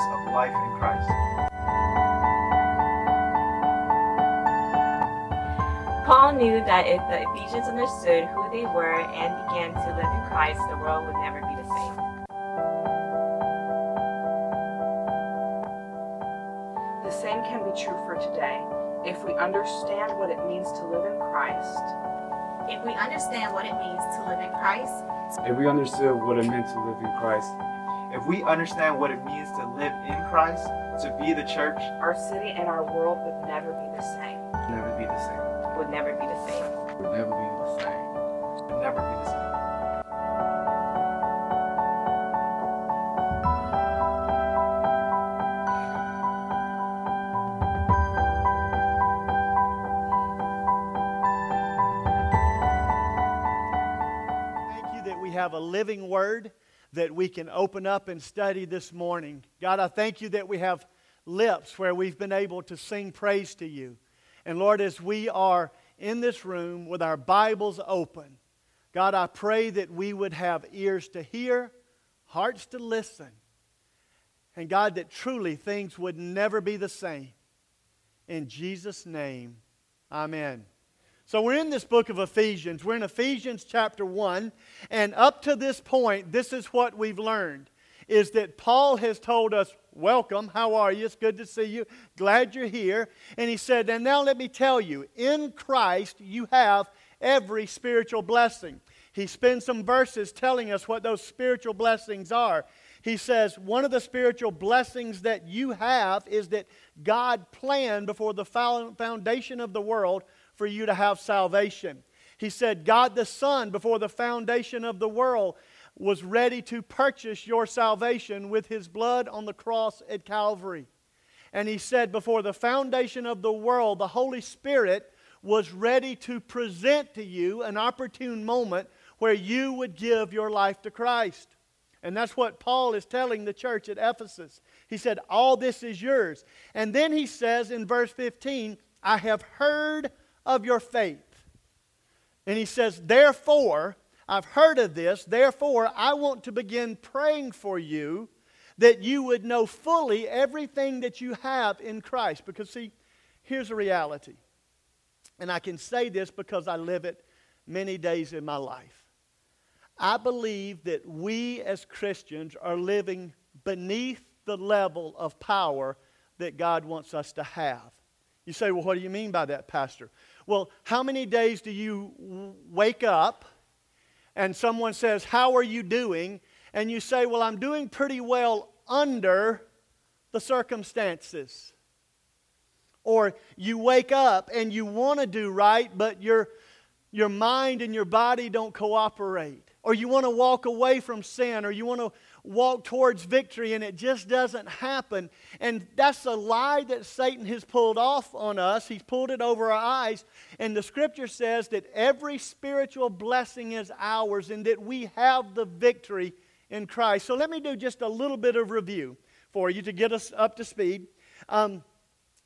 of life in Christ. Paul knew that if the Ephesians understood who they were and began to live in Christ, the world would never be the same. The same can be true for today. If we understand what it means to live in Christ, If we understand what it means to live in Christ, If we understood what it meant to live in Christ, If we understand what it means to live in Christ, to be the church, our city and our world would never be the same. never be the same. would never be the same. we'll never be the same. Would never be the same. Thank you that we have a living word that we can open up and study this morning. God, I thank you that we have lips where we've been able to sing praise to you. And Lord, as we are in this room with our Bibles open, God, I pray that we would have ears to hear, hearts to listen, and God, that truly things would never be the same. In Jesus' name, amen. So we're in this book of Ephesians. We're in Ephesians chapter 1, and up to this point, this is what we've learned is that Paul has told us, "Welcome, how are you? It's good to see you. Glad you're here." And he said, "And now let me tell you, in Christ you have every spiritual blessing." He spends some verses telling us what those spiritual blessings are. He says, One of the spiritual blessings that you have is that God planned before the foundation of the world for you to have salvation. He said, God the Son, before the foundation of the world, was ready to purchase your salvation with his blood on the cross at Calvary. And he said, before the foundation of the world, the Holy Spirit was ready to present to you an opportune moment where you would give your life to Christ. And that's what Paul is telling the church at Ephesus. He said, All this is yours. And then he says in verse 15, I have heard of your faith. And he says, Therefore, I've heard of this. Therefore, I want to begin praying for you that you would know fully everything that you have in Christ. Because, see, here's a reality. And I can say this because I live it many days in my life. I believe that we as Christians are living beneath the level of power that God wants us to have. You say, well, what do you mean by that, Pastor? Well, how many days do you wake up and someone says, How are you doing? And you say, Well, I'm doing pretty well under the circumstances. Or you wake up and you want to do right, but your, your mind and your body don't cooperate. Or you want to walk away from sin, or you want to walk towards victory, and it just doesn't happen. And that's a lie that Satan has pulled off on us. He's pulled it over our eyes. And the scripture says that every spiritual blessing is ours and that we have the victory in Christ. So let me do just a little bit of review for you to get us up to speed. Um,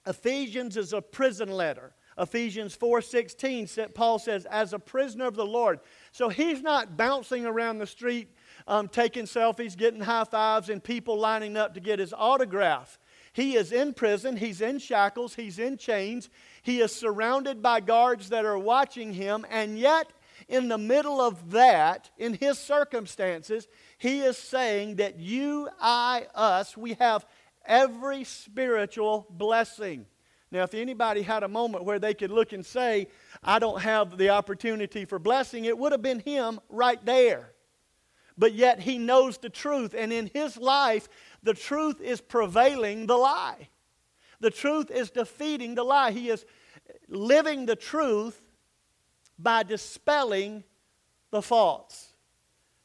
Ephesians is a prison letter. Ephesians 4:16, Paul says, "As a prisoner of the Lord." So he's not bouncing around the street, um, taking selfies, getting high fives, and people lining up to get his autograph. He is in prison. He's in shackles. He's in chains. He is surrounded by guards that are watching him, and yet, in the middle of that, in his circumstances, he is saying that you, I, us, we have every spiritual blessing. Now, if anybody had a moment where they could look and say, I don't have the opportunity for blessing, it would have been him right there. But yet he knows the truth, and in his life, the truth is prevailing the lie. The truth is defeating the lie. He is living the truth by dispelling the false.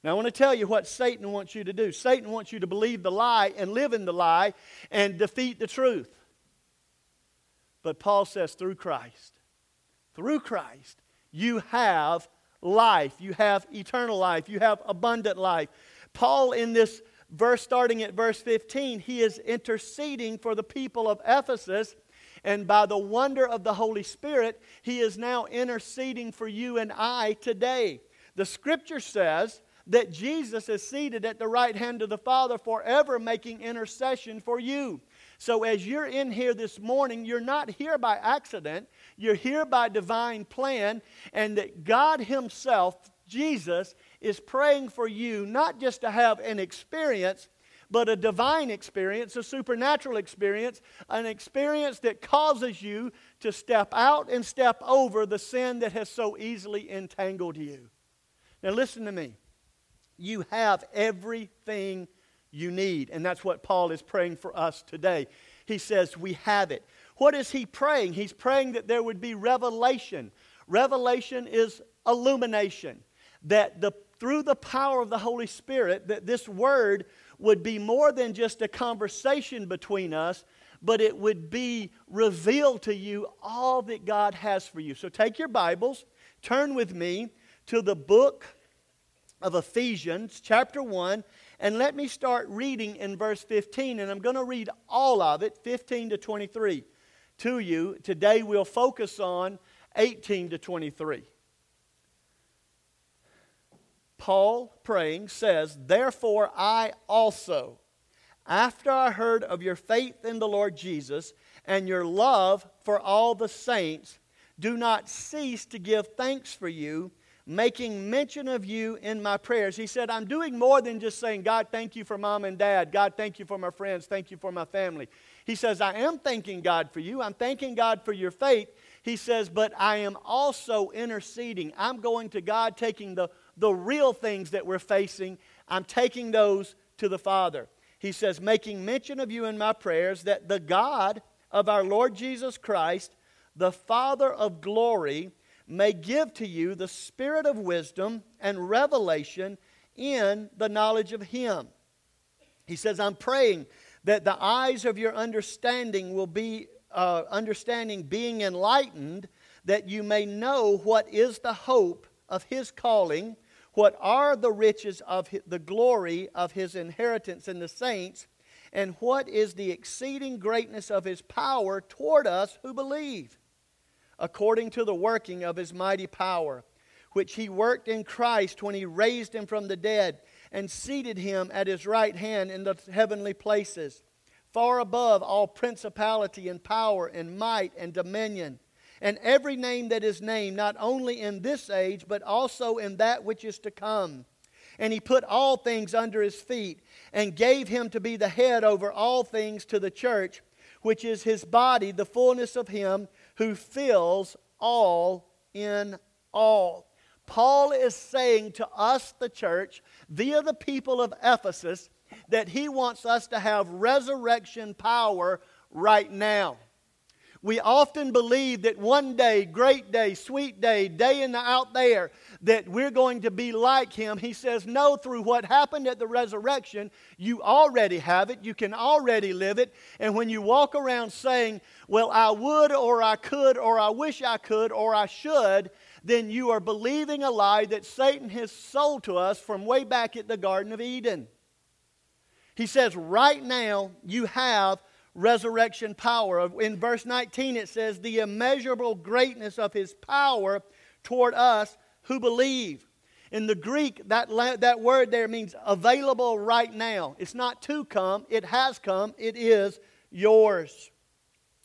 Now, I want to tell you what Satan wants you to do. Satan wants you to believe the lie and live in the lie and defeat the truth. But Paul says, through Christ, through Christ, you have life. You have eternal life. You have abundant life. Paul, in this verse, starting at verse 15, he is interceding for the people of Ephesus. And by the wonder of the Holy Spirit, he is now interceding for you and I today. The scripture says that Jesus is seated at the right hand of the Father forever making intercession for you. So, as you're in here this morning, you're not here by accident, you're here by divine plan, and that God Himself, Jesus, is praying for you not just to have an experience, but a divine experience, a supernatural experience, an experience that causes you to step out and step over the sin that has so easily entangled you. Now, listen to me. You have everything you need. And that's what Paul is praying for us today. He says, We have it. What is he praying? He's praying that there would be revelation. Revelation is illumination. That the, through the power of the Holy Spirit, that this word would be more than just a conversation between us, but it would be revealed to you all that God has for you. So take your Bibles, turn with me to the book of Ephesians, chapter 1, and let me start reading in verse 15. And I'm going to read all of it, 15 to 23, to you. Today we'll focus on 18 to 23. Paul, praying, says, Therefore I also, after I heard of your faith in the Lord Jesus and your love for all the saints, do not cease to give thanks for you making mention of you in my prayers. He said, I'm doing more than just saying, God, thank you for mom and dad. God, thank you for my friends. Thank you for my family. He says, I am thanking God for you. I'm thanking God for your faith. He says, but I am also interceding. I'm going to God, taking the, the real things that we're facing, I'm taking those to the Father. He says, making mention of you in my prayers, that the God of our Lord Jesus Christ, the Father of glory, may give to you the spirit of wisdom and revelation in the knowledge of Him. He says, I'm praying that the eyes of your understanding will be, uh, understanding being enlightened, that you may know what is the hope of His calling, what are the riches of the glory of His inheritance in the saints, and what is the exceeding greatness of His power toward us who believe according to the working of his mighty power, which he worked in Christ when he raised him from the dead and seated him at his right hand in the heavenly places, far above all principality and power and might and dominion, and every name that is named, not only in this age, but also in that which is to come. And he put all things under his feet and gave him to be the head over all things to the church, which is his body, the fullness of him who fills all in all. Paul is saying to us, the church, via the people of Ephesus, that he wants us to have resurrection power right now. We often believe that one day, great day, sweet day, day in the out there, that we're going to be like him. He says, No, through what happened at the resurrection, you already have it. You can already live it. And when you walk around saying, Well, I would, or I could, or I wish I could, or I should, then you are believing a lie that Satan has sold to us from way back at the Garden of Eden. He says, Right now, you have resurrection power. In verse 19, it says, The immeasurable greatness of his power toward us who believe. In the Greek, that, that word there means available right now. It's not to come, it has come, it is yours.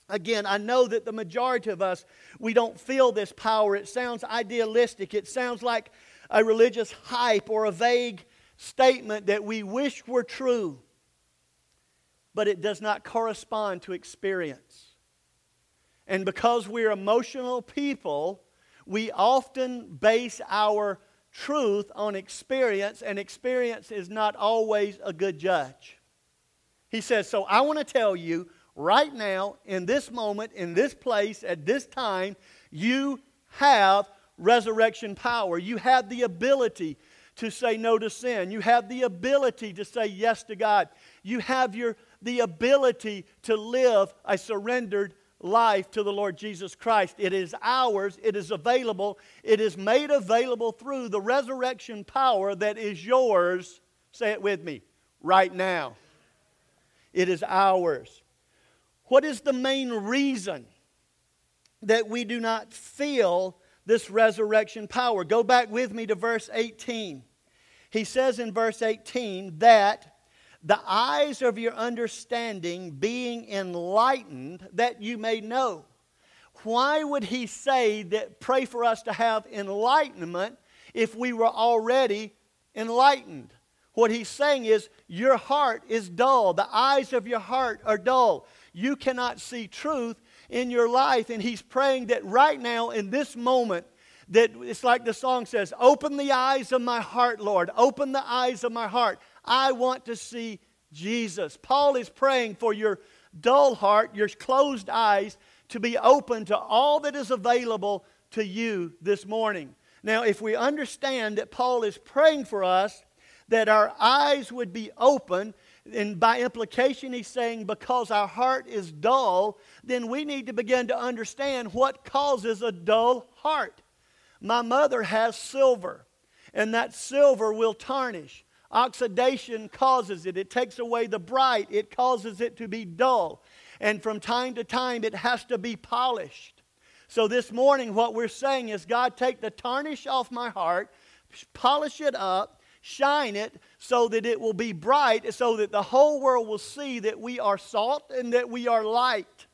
Again, I know that the majority of us, we don't feel this power. It sounds idealistic. It sounds like a religious hype or a vague statement that we wish were true but it does not correspond to experience. And because we're emotional people, we often base our truth on experience, and experience is not always a good judge. He says, So I want to tell you right now, in this moment, in this place, at this time, you have resurrection power. You have the ability to say no to sin. You have the ability to say yes to God. You have your the ability to live a surrendered life to the Lord Jesus Christ. It is ours, it is available, it is made available through the resurrection power that is yours. Say it with me right now. It is ours. What is the main reason that we do not feel this resurrection power? Go back with me to verse 18. He says in verse 18 that the eyes of your understanding being enlightened, that you may know. Why would he say that pray for us to have enlightenment if we were already enlightened? What he's saying is, your heart is dull. The eyes of your heart are dull. You cannot see truth in your life. And he's praying that right now, in this moment, that it's like the song says, Open the eyes of my heart, Lord. Open the eyes of my heart. I want to see Jesus. Paul is praying for your dull heart, your closed eyes, to be open to all that is available to you this morning. Now, if we understand that Paul is praying for us, that our eyes would be open, and by implication, he's saying because our heart is dull, then we need to begin to understand what causes a dull heart. My mother has silver, and that silver will tarnish. Oxidation causes it. It takes away the bright, it causes it to be dull. And from time to time, it has to be polished. So this morning, what we're saying is, God, take the tarnish off my heart, polish it up, shine it so that it will be bright, so that the whole world will see that we are salt and that we are light.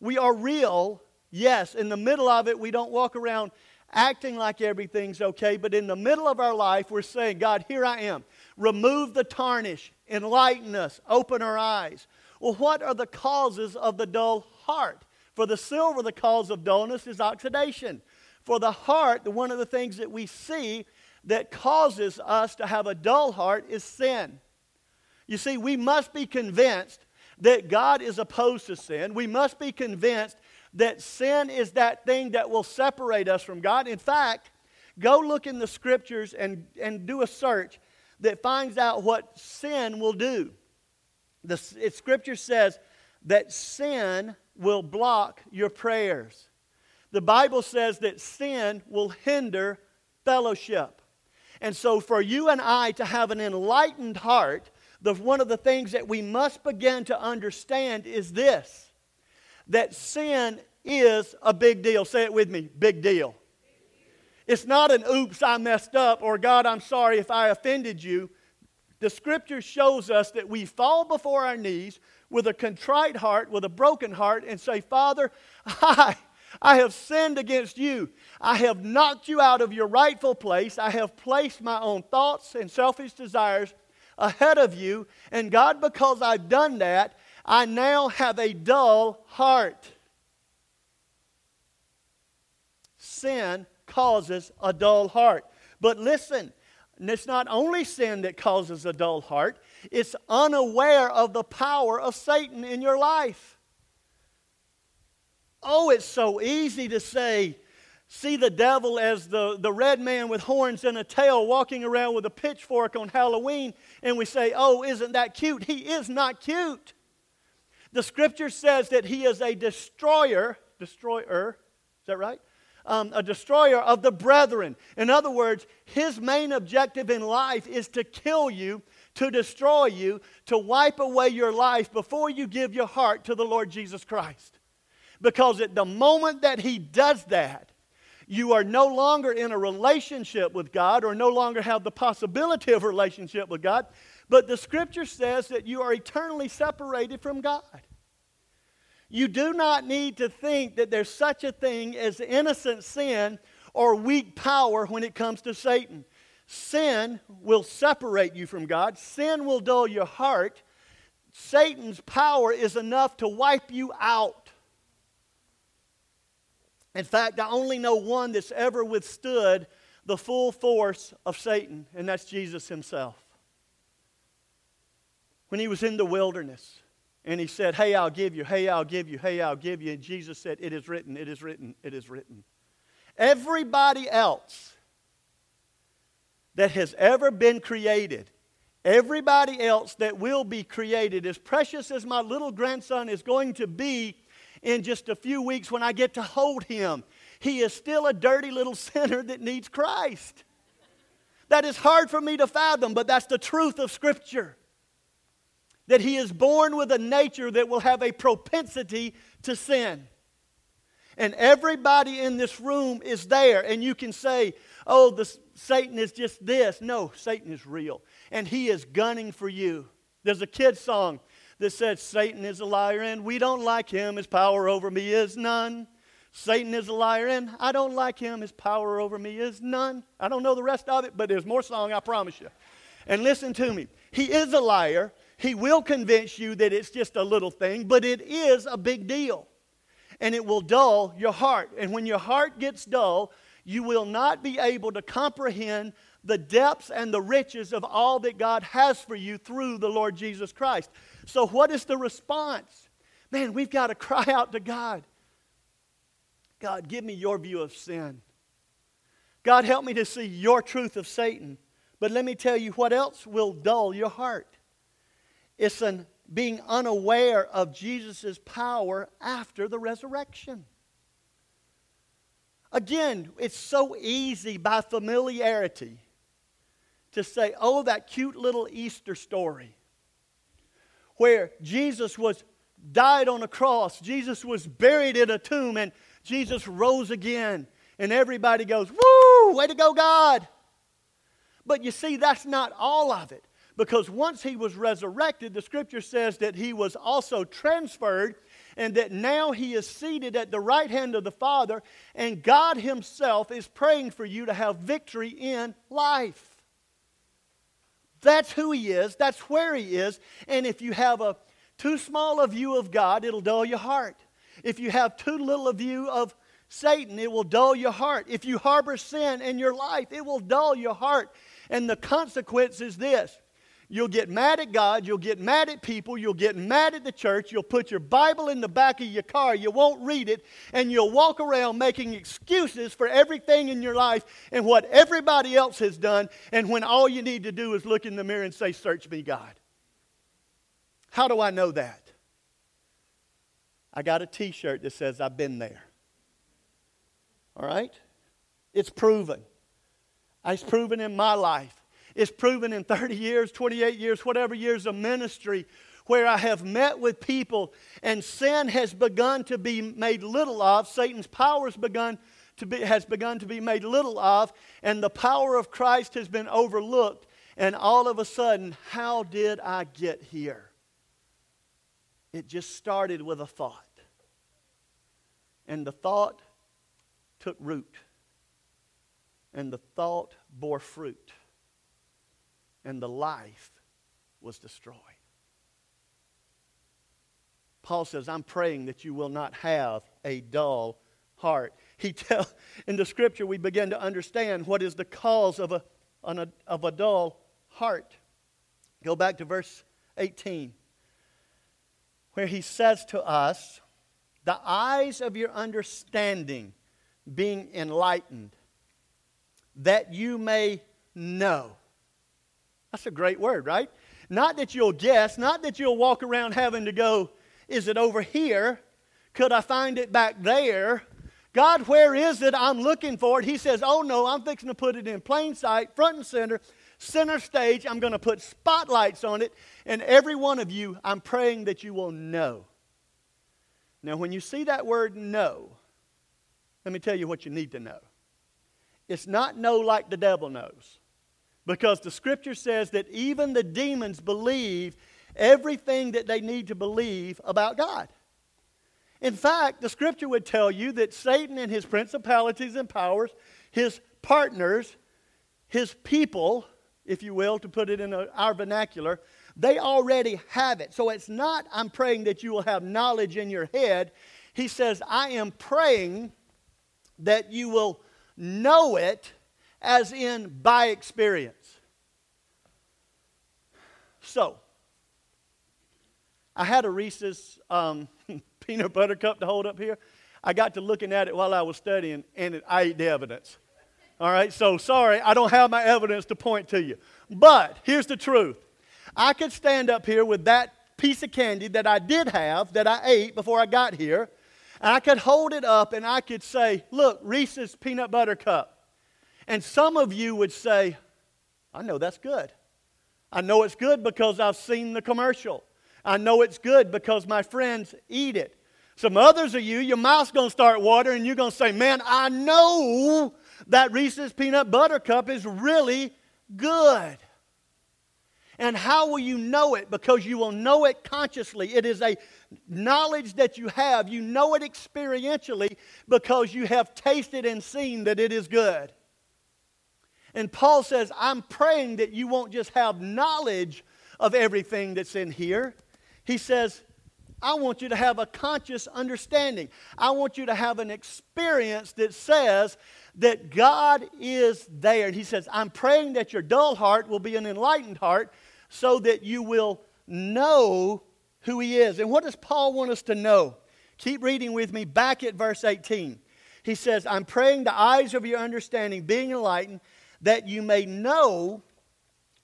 We are real, yes. In the middle of it, we don't walk around acting like everything's okay, but in the middle of our life, we're saying, God, here I am. Remove the tarnish, enlighten us, open our eyes. Well, what are the causes of the dull heart? For the silver, the cause of dullness is oxidation. For the heart, one of the things that we see that causes us to have a dull heart is sin. You see, we must be convinced that God is opposed to sin. We must be convinced that sin is that thing that will separate us from God. In fact, go look in the scriptures and, and do a search that finds out what sin will do. The scripture says that sin will block your prayers. The Bible says that sin will hinder fellowship. And so, for you and I to have an enlightened heart, the, one of the things that we must begin to understand is this that sin is a big deal. Say it with me big deal. It's not an oops, I messed up, or God, I'm sorry if I offended you. The scripture shows us that we fall before our knees with a contrite heart, with a broken heart, and say, Father, I, I have sinned against you. I have knocked you out of your rightful place. I have placed my own thoughts and selfish desires ahead of you. And God, because I've done that, I now have a dull heart. Sin causes a dull heart. But listen, it's not only sin that causes a dull heart, it's unaware of the power of Satan in your life. Oh, it's so easy to say, see the devil as the, the red man with horns and a tail walking around with a pitchfork on Halloween, and we say, oh, isn't that cute? He is not cute. The scripture says that he is a destroyer, destroyer, is that right? Um, a destroyer of the brethren. In other words, his main objective in life is to kill you, to destroy you, to wipe away your life before you give your heart to the Lord Jesus Christ. Because at the moment that he does that, you are no longer in a relationship with God or no longer have the possibility of a relationship with God. But the scripture says that you are eternally separated from God. You do not need to think that there's such a thing as innocent sin or weak power when it comes to Satan. Sin will separate you from God, sin will dull your heart. Satan's power is enough to wipe you out. In fact, I only know one that's ever withstood the full force of Satan, and that's Jesus himself. When he was in the wilderness, and he said, Hey, I'll give you, hey, I'll give you, hey, I'll give you. And Jesus said, It is written, it is written, it is written. Everybody else that has ever been created, everybody else that will be created, as precious as my little grandson is going to be in just a few weeks when I get to hold him, he is still a dirty little sinner that needs Christ. That is hard for me to fathom, but that's the truth of Scripture that he is born with a nature that will have a propensity to sin. And everybody in this room is there. And you can say, oh, the, Satan is just this. No, Satan is real. And he is gunning for you. There's a kid song that says, Satan is a liar and we don't like him. His power over me is none. Satan is a liar and I don't like him. His power over me is none. I don't know the rest of it, but there's more song, I promise you. And listen to me. He is a liar. He will convince you that it's just a little thing, but it is a big deal. And it will dull your heart. And when your heart gets dull, you will not be able to comprehend the depths and the riches of all that God has for you through the Lord Jesus Christ. So, what is the response? Man, we've got to cry out to God. God, give me your view of sin. God, help me to see your truth of Satan. But let me tell you what else will dull your heart. It's an being unaware of Jesus' power after the resurrection. Again, it's so easy by familiarity to say, oh, that cute little Easter story where Jesus was died on a cross, Jesus was buried in a tomb, and Jesus rose again. And everybody goes, Woo, way to go, God. But you see, that's not all of it. Because once he was resurrected, the scripture says that he was also transferred and that now he is seated at the right hand of the Father, and God himself is praying for you to have victory in life. That's who he is, that's where he is, and if you have a too small a view of God, it'll dull your heart. If you have too little a view of Satan, it will dull your heart. If you harbor sin in your life, it will dull your heart. And the consequence is this You'll get mad at God, you'll get mad at people, you'll get mad at the church, you'll put your Bible in the back of your car, you won't read it, and you'll walk around making excuses for everything in your life and what everybody else has done, and when all you need to do is look in the mirror and say, Search me, God. How do I know that? I got a t shirt that says, I've been there. All right? It's proven. It's proven in my life. It's proven in 30 years, 28 years, whatever years of ministry where I have met with people and sin has begun to be made little of. Satan's power has begun to be, has begun to be made little of, and the power of Christ has been overlooked. And all of a sudden, how did I get here? It just started with a thought. And the thought took root. And the thought bore fruit and the life was destroyed. Paul says, I'm praying that you will not have a dull heart. He tell, in the scripture, we begin to understand what is the cause of a, of a dull heart. Go back to verse 18, where he says to us, The eyes of your understanding being enlightened, that you may know that's a great word, right? Not that you'll guess, not that you'll walk around having to go, is it over here? Could I find it back there? God, where is it? I'm looking for it. He says, Oh no, I'm fixing to put it in plain sight, front and center, center stage. I'm going to put spotlights on it. And every one of you, I'm praying that you will know. Now, when you see that word know, let me tell you what you need to know. It's not know like the devil knows. Because the scripture says that even the demons believe everything that they need to believe about God. In fact, the scripture would tell you that Satan and his principalities and powers, his partners, his people, if you will, to put it in our vernacular, they already have it. So it's not, I'm praying that you will have knowledge in your head. He says, I am praying that you will know it as in by experience. So, I had a Reese's um, peanut butter cup to hold up here. I got to looking at it while I was studying, and it, I ate the evidence. All right, so sorry, I don't have my evidence to point to you. But here's the truth I could stand up here with that piece of candy that I did have, that I ate before I got here, and I could hold it up and I could say, Look, Reese's peanut butter cup. And some of you would say, I know that's good. I know it's good because I've seen the commercial. I know it's good because my friends eat it. Some others of you, your mouth's going to start watering and you're going to say, Man, I know that Reese's peanut butter cup is really good. And how will you know it? Because you will know it consciously. It is a knowledge that you have. You know it experientially because you have tasted and seen that it is good. And Paul says, I'm praying that you won't just have knowledge of everything that's in here. He says, I want you to have a conscious understanding. I want you to have an experience that says that God is there. And he says, I'm praying that your dull heart will be an enlightened heart so that you will know who he is. And what does Paul want us to know? Keep reading with me back at verse 18. He says, I'm praying the eyes of your understanding being enlightened, that you may know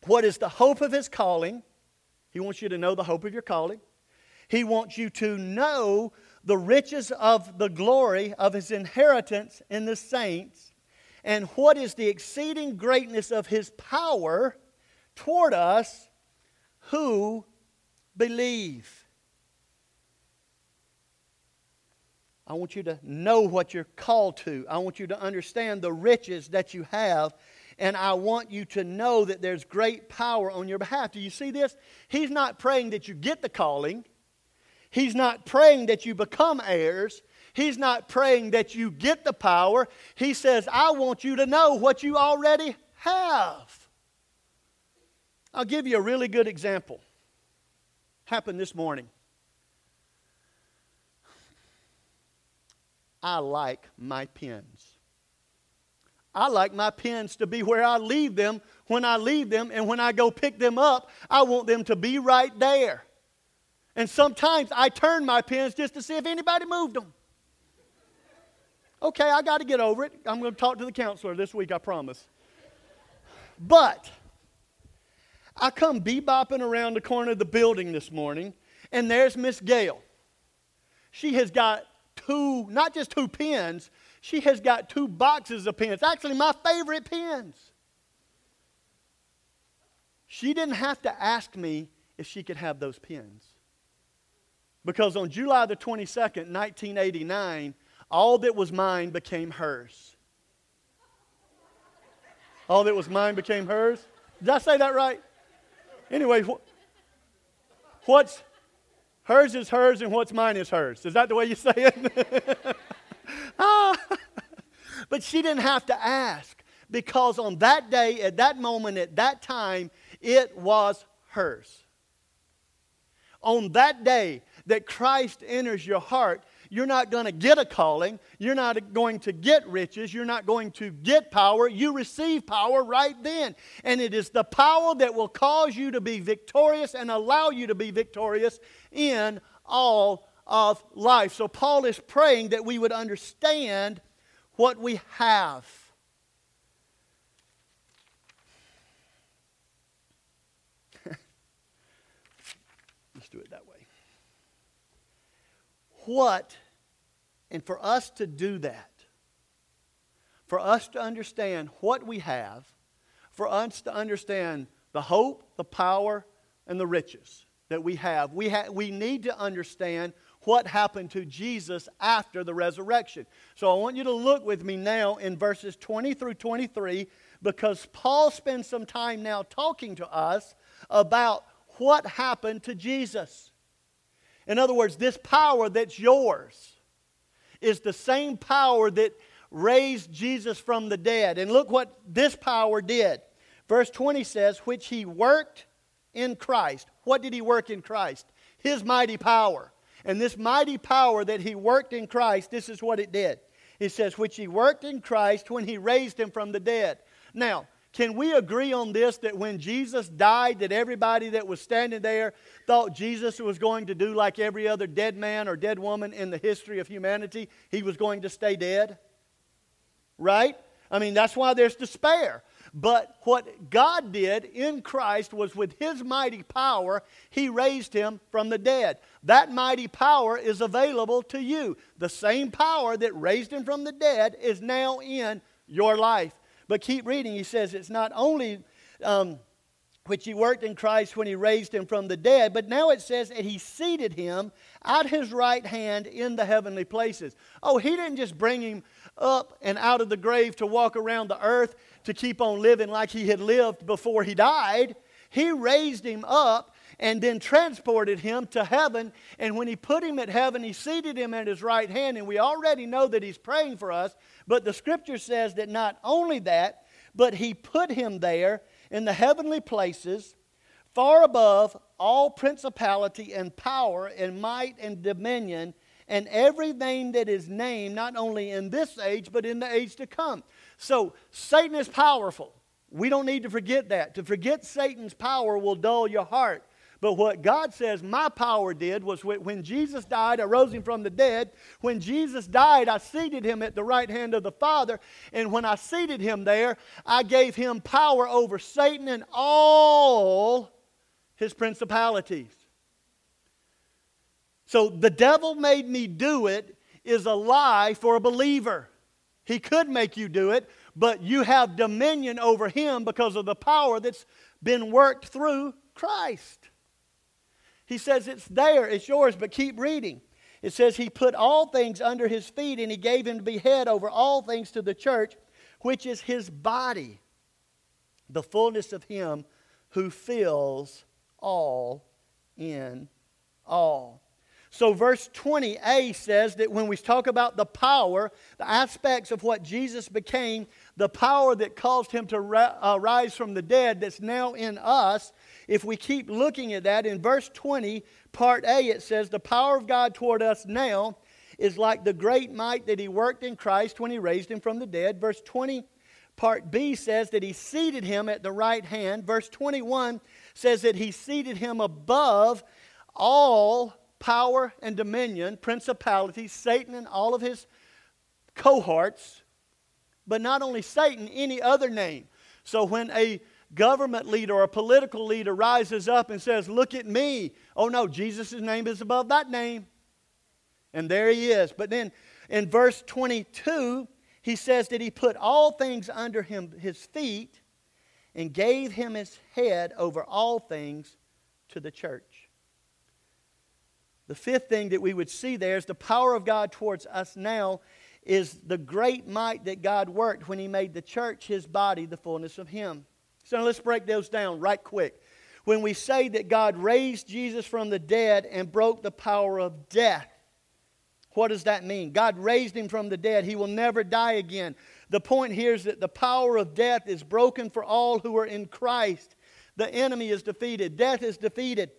what is the hope of his calling. He wants you to know the hope of your calling. He wants you to know the riches of the glory of his inheritance in the saints, and what is the exceeding greatness of his power toward us who believe. I want you to know what you're called to. I want you to understand the riches that you have. And I want you to know that there's great power on your behalf. Do you see this? He's not praying that you get the calling. He's not praying that you become heirs. He's not praying that you get the power. He says, I want you to know what you already have. I'll give you a really good example. Happened this morning. I like my pens. I like my pens to be where I leave them when I leave them, and when I go pick them up, I want them to be right there. And sometimes I turn my pens just to see if anybody moved them. Okay, I got to get over it. I'm going to talk to the counselor this week, I promise. But I come bebopping around the corner of the building this morning, and there's Miss Gail. She has got two, not just two pens, she has got two boxes of pens. Actually, my favorite pens. She didn't have to ask me if she could have those pens. Because on July the 22nd, 1989, all that was mine became hers. All that was mine became hers? Did I say that right? Anyway, wh- what's hers is hers and what's mine is hers. Is that the way you say it? But she didn't have to ask because on that day, at that moment, at that time, it was hers. On that day that Christ enters your heart, you're not going to get a calling. You're not going to get riches. You're not going to get power. You receive power right then. And it is the power that will cause you to be victorious and allow you to be victorious in all of life. So Paul is praying that we would understand what we have. Let's do it that way what, and for us to do that, for us to understand what we have, for us to understand the hope, the power, and the riches that we have, we, ha- we need to understand what happened to Jesus after the resurrection. So I want you to look with me now in verses 20 through 23 because Paul spends some time now talking to us about what happened to Jesus. In other words, this power that's yours is the same power that raised Jesus from the dead. And look what this power did. Verse 20 says, which he worked in Christ. What did he work in Christ? His mighty power. And this mighty power that he worked in Christ, this is what it did. It says, which he worked in Christ when he raised him from the dead. Now, can we agree on this that when Jesus died, that everybody that was standing there thought Jesus was going to do like every other dead man or dead woman in the history of humanity? He was going to stay dead? Right? I mean, that's why there's despair. But what God did in Christ was with His mighty power, He raised Him from the dead. That mighty power is available to you. The same power that raised Him from the dead is now in your life. But keep reading. He says it's not only um, which he worked in Christ when he raised him from the dead. But now it says that he seated him at his right hand in the heavenly places. Oh, he didn't just bring him up and out of the grave to walk around the earth to keep on living like he had lived before he died. He raised him up and then transported him to heaven. And when he put him at heaven, he seated him at his right hand. And we already know that he's praying for us. But the scripture says that not only that, but he put him there in the heavenly places, far above all principality and power and might and dominion and everything that is named, not only in this age, but in the age to come. So Satan is powerful. We don't need to forget that. To forget Satan's power will dull your heart. But what God says my power did was when Jesus died, I rose him from the dead. When Jesus died, I seated him at the right hand of the Father. And when I seated him there, I gave him power over Satan and all his principalities. So the devil made me do it is a lie for a believer. He could make you do it, but you have dominion over him because of the power that's been worked through Christ. He says it's there, it's yours, but keep reading. It says he put all things under his feet and he gave him to be head over all things to the church, which is his body, the fullness of him who fills all in all. So, verse 20a says that when we talk about the power, the aspects of what Jesus became, the power that caused him to uh, rise from the dead that's now in us, if we keep looking at that, in verse 20, part A, it says, The power of God toward us now is like the great might that he worked in Christ when he raised him from the dead. Verse 20, part B says that he seated him at the right hand. Verse 21 says that he seated him above all power and dominion, principalities, Satan and all of his cohorts, but not only Satan, any other name. So when a government leader or a political leader rises up and says, Look at me. Oh no, Jesus' name is above that name. And there he is. But then in verse 22, he says that he put all things under him, his feet and gave him his head over all things to the church. The fifth thing that we would see there is the power of God towards us now is the great might that God worked when he made the church his body, the fullness of him. So let's break those down right quick. When we say that God raised Jesus from the dead and broke the power of death, what does that mean? God raised him from the dead. He will never die again. The point here is that the power of death is broken for all who are in Christ. The enemy is defeated, death is defeated.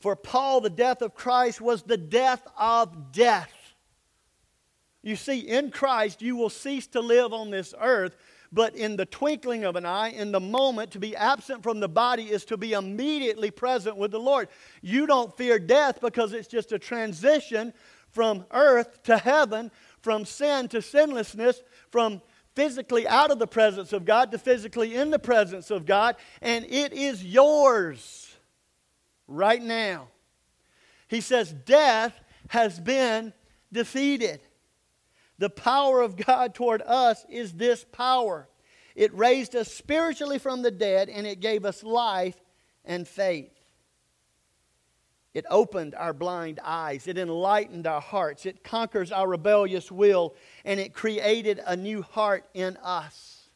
For Paul, the death of Christ was the death of death. You see, in Christ, you will cease to live on this earth, but in the twinkling of an eye, in the moment, to be absent from the body is to be immediately present with the Lord. You don't fear death because it's just a transition from earth to heaven, from sin to sinlessness, from physically out of the presence of God to physically in the presence of God, and it is yours right now. He says, Death has been defeated. The power of God toward us is this power. It raised us spiritually from the dead and it gave us life and faith. It opened our blind eyes. It enlightened our hearts. It conquers our rebellious will and it created a new heart in us.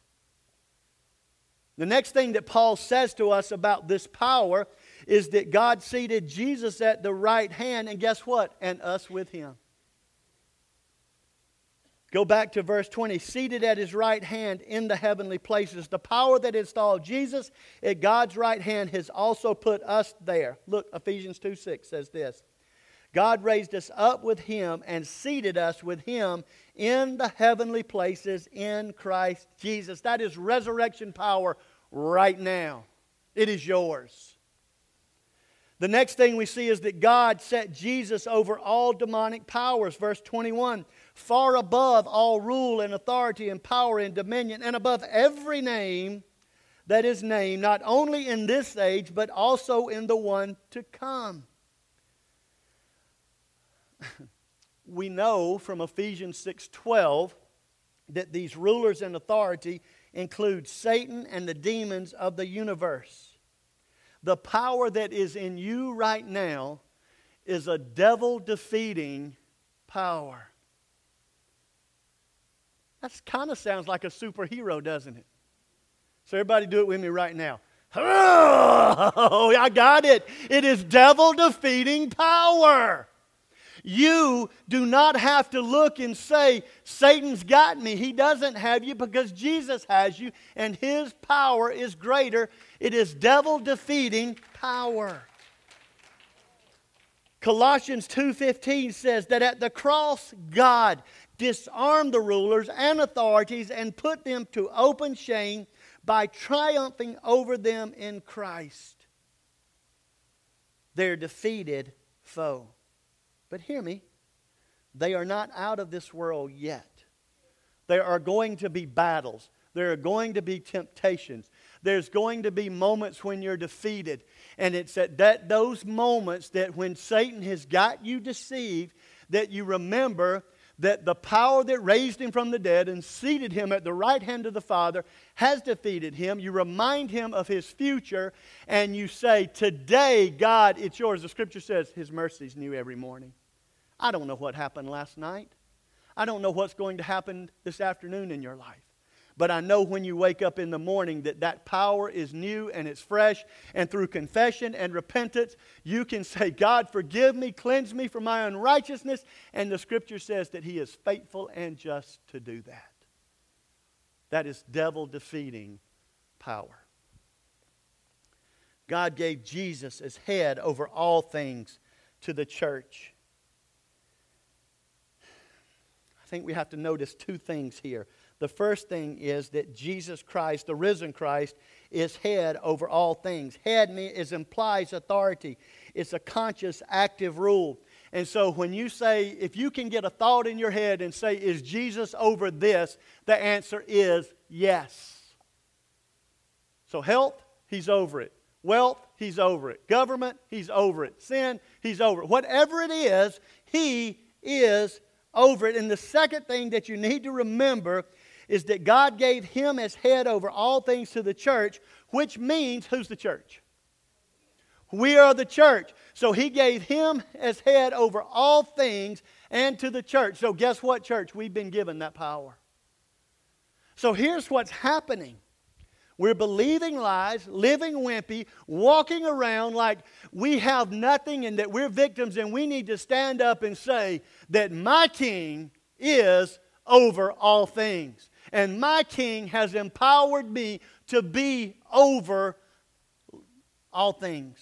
The next thing that Paul says to us about this power is that God seated Jesus at the right hand, and guess what? And us with him. Go back to verse 20. Seated at his right hand in the heavenly places. The power that installed Jesus at God's right hand has also put us there. Look, Ephesians 2 6 says this God raised us up with him and seated us with him in the heavenly places in Christ Jesus. That is resurrection power right now. It is yours. The next thing we see is that God set Jesus over all demonic powers. Verse 21 far above all rule and authority and power and dominion, and above every name that is named, not only in this age, but also in the one to come. we know from Ephesians 6:12 that these rulers and authority include Satan and the demons of the universe. The power that is in you right now is a devil defeating power. That kind of sounds like a superhero, doesn't it? So, everybody do it with me right now. Oh, I got it. It is devil defeating power. You do not have to look and say, Satan's got me. He doesn't have you because Jesus has you, and his power is greater. It is devil defeating power. Colossians 2:15 says that at the cross God disarmed the rulers and authorities and put them to open shame by triumphing over them in Christ. They're defeated foe. But hear me, they are not out of this world yet. There are going to be battles. There are going to be temptations. There's going to be moments when you're defeated. And it's at that, those moments that when Satan has got you deceived, that you remember that the power that raised him from the dead and seated him at the right hand of the Father has defeated him. You remind him of his future, and you say, Today, God, it's yours. The scripture says his mercies new every morning. I don't know what happened last night. I don't know what's going to happen this afternoon in your life. But I know when you wake up in the morning that that power is new and it's fresh. And through confession and repentance, you can say, God, forgive me, cleanse me from my unrighteousness. And the scripture says that He is faithful and just to do that. That is devil defeating power. God gave Jesus as head over all things to the church. I think we have to notice two things here. The first thing is that Jesus Christ, the risen Christ, is head over all things. Head is implies authority. It's a conscious, active rule. And so when you say, if you can get a thought in your head and say, is Jesus over this? The answer is yes. So health, he's over it. Wealth, he's over it. Government, he's over it. Sin, he's over it. Whatever it is, he is over it. And the second thing that you need to remember is that God gave him as head over all things to the church, which means who's the church? We are the church. So he gave him as head over all things and to the church. So guess what, church? We've been given that power. So here's what's happening. We're believing lies, living wimpy, walking around like we have nothing and that we're victims, and we need to stand up and say that my king is over all things and my king has empowered me to be over all things.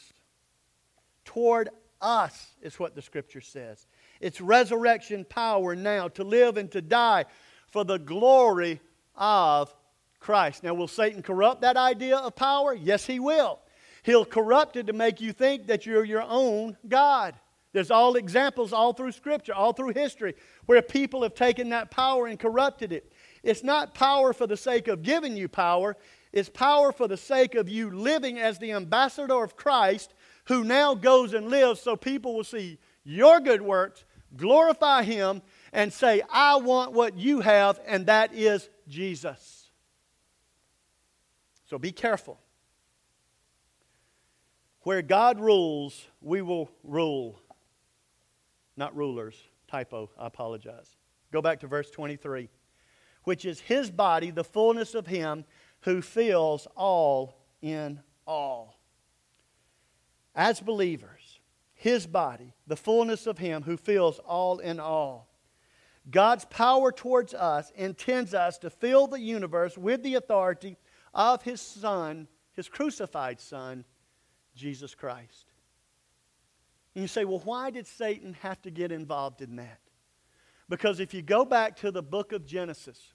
Toward us, is what the scripture says. It's resurrection power now to live and to die for the glory of Christ. Now, will Satan corrupt that idea of power? Yes, he will. He'll corrupt it to make you think that you're your own God. There's all examples all through Scripture, all through history, where people have taken that power and corrupted it. It's not power for the sake of giving you power, it's power for the sake of you living as the ambassador of Christ who now goes and lives so people will see your good works, glorify Him, and say, I want what you have, and that is Jesus. So be careful. Where God rules, we will rule. Not rulers. Typo, I apologize. Go back to verse 23 which is his body, the fullness of him who fills all in all. As believers, his body, the fullness of him who fills all in all. God's power towards us intends us to fill the universe with the authority of his Son, his crucified Son, Jesus Christ. And you say, well, why did Satan have to get involved in that? Because if you go back to the book of Genesis,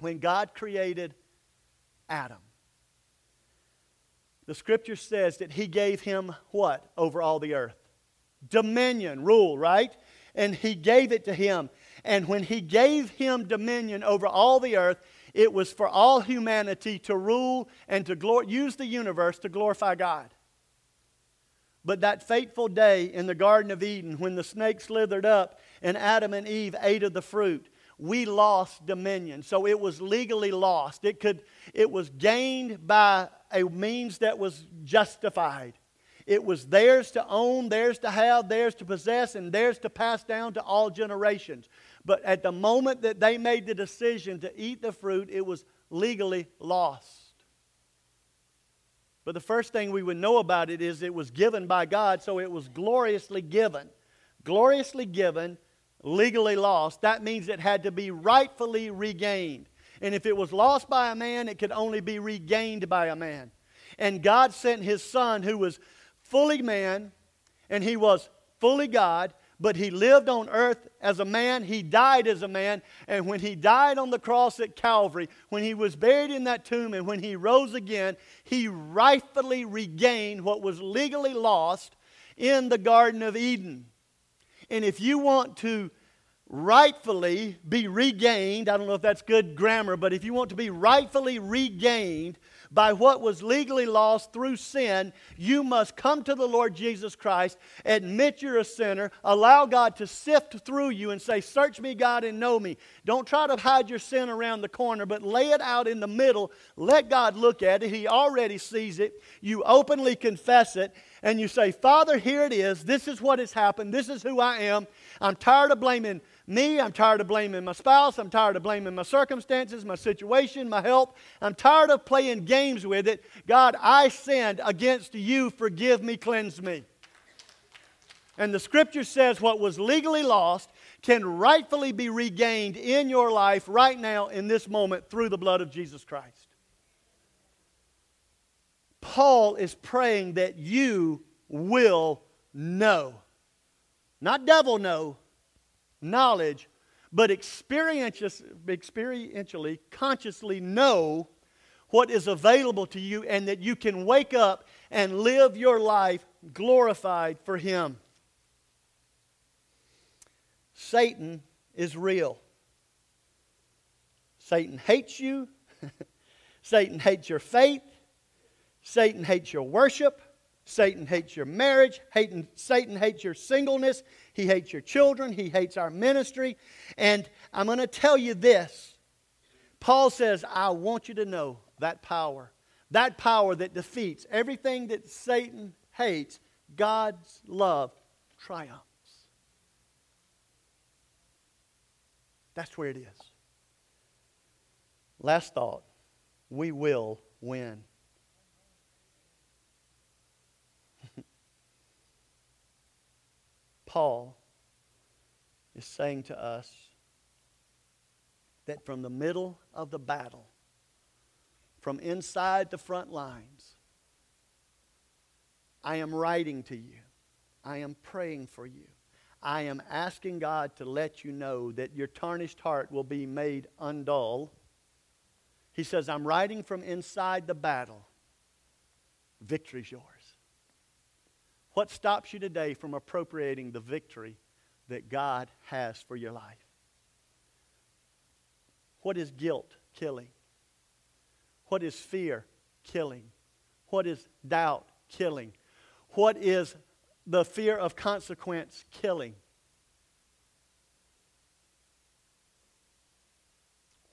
when God created Adam. The scripture says that he gave him what over all the earth? Dominion, rule, right? And he gave it to him. And when he gave him dominion over all the earth, it was for all humanity to rule and to glor- use the universe to glorify God. But that fateful day in the Garden of Eden when the snake slithered up and Adam and Eve ate of the fruit, we lost dominion. So it was legally lost. It, could, it was gained by a means that was justified. It was theirs to own, theirs to have, theirs to possess, and theirs to pass down to all generations. But at the moment that they made the decision to eat the fruit, it was legally lost. But the first thing we would know about it is it was given by God, so it was gloriously given. Gloriously given legally lost, that means it had to be rightfully regained. And if it was lost by a man, it could only be regained by a man. And God sent his son, who was fully man and he was fully God, but he lived on earth as a man. He died as a man. And when he died on the cross at Calvary, when he was buried in that tomb, and when he rose again, he rightfully regained what was legally lost in the Garden of Eden. And if you want to rightfully be regained, I don't know if that's good grammar, but if you want to be rightfully regained by what was legally lost through sin, you must come to the Lord Jesus Christ, admit you're a sinner, allow God to sift through you and say, Search me, God, and know me. Don't try to hide your sin around the corner, but lay it out in the middle. Let God look at it. He already sees it. You openly confess it, and you say, Father, here it is. This is what has happened. This is who I am. I'm tired of blaming me. I'm tired of blaming my spouse. I'm tired of blaming my circumstances, my situation, my health. I'm tired of playing games with it. God, I sinned against you. Forgive me, cleanse me. And the scripture says what was legally lost can rightfully be regained in your life right now in this moment through the blood of Jesus Christ. Paul is praying that you will know. Not devil know, knowledge, but experientially, consciously know what is available to you and that you can wake up and live your life glorified for Him. Satan is real. Satan hates you. Satan hates your faith. Satan hates your worship. Satan hates your marriage. Satan hates your singleness. He hates your children. He hates our ministry. And I'm going to tell you this Paul says, I want you to know that power, that power that defeats everything that Satan hates, God's love triumphs. That's where it is. Last thought we will win. Paul is saying to us that from the middle of the battle, from inside the front lines, I am writing to you. I am praying for you. I am asking God to let you know that your tarnished heart will be made undull. He says, I'm writing from inside the battle. Victory's yours. What stops you today from appropriating the victory that God has for your life? What is guilt killing? What is fear killing? What is doubt killing? What is the fear of consequence killing?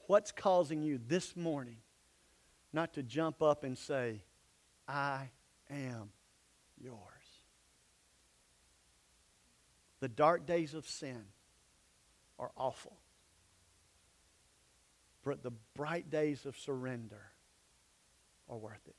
What's causing you this morning not to jump up and say, I am yours? The dark days of sin are awful. But the bright days of surrender are worth it.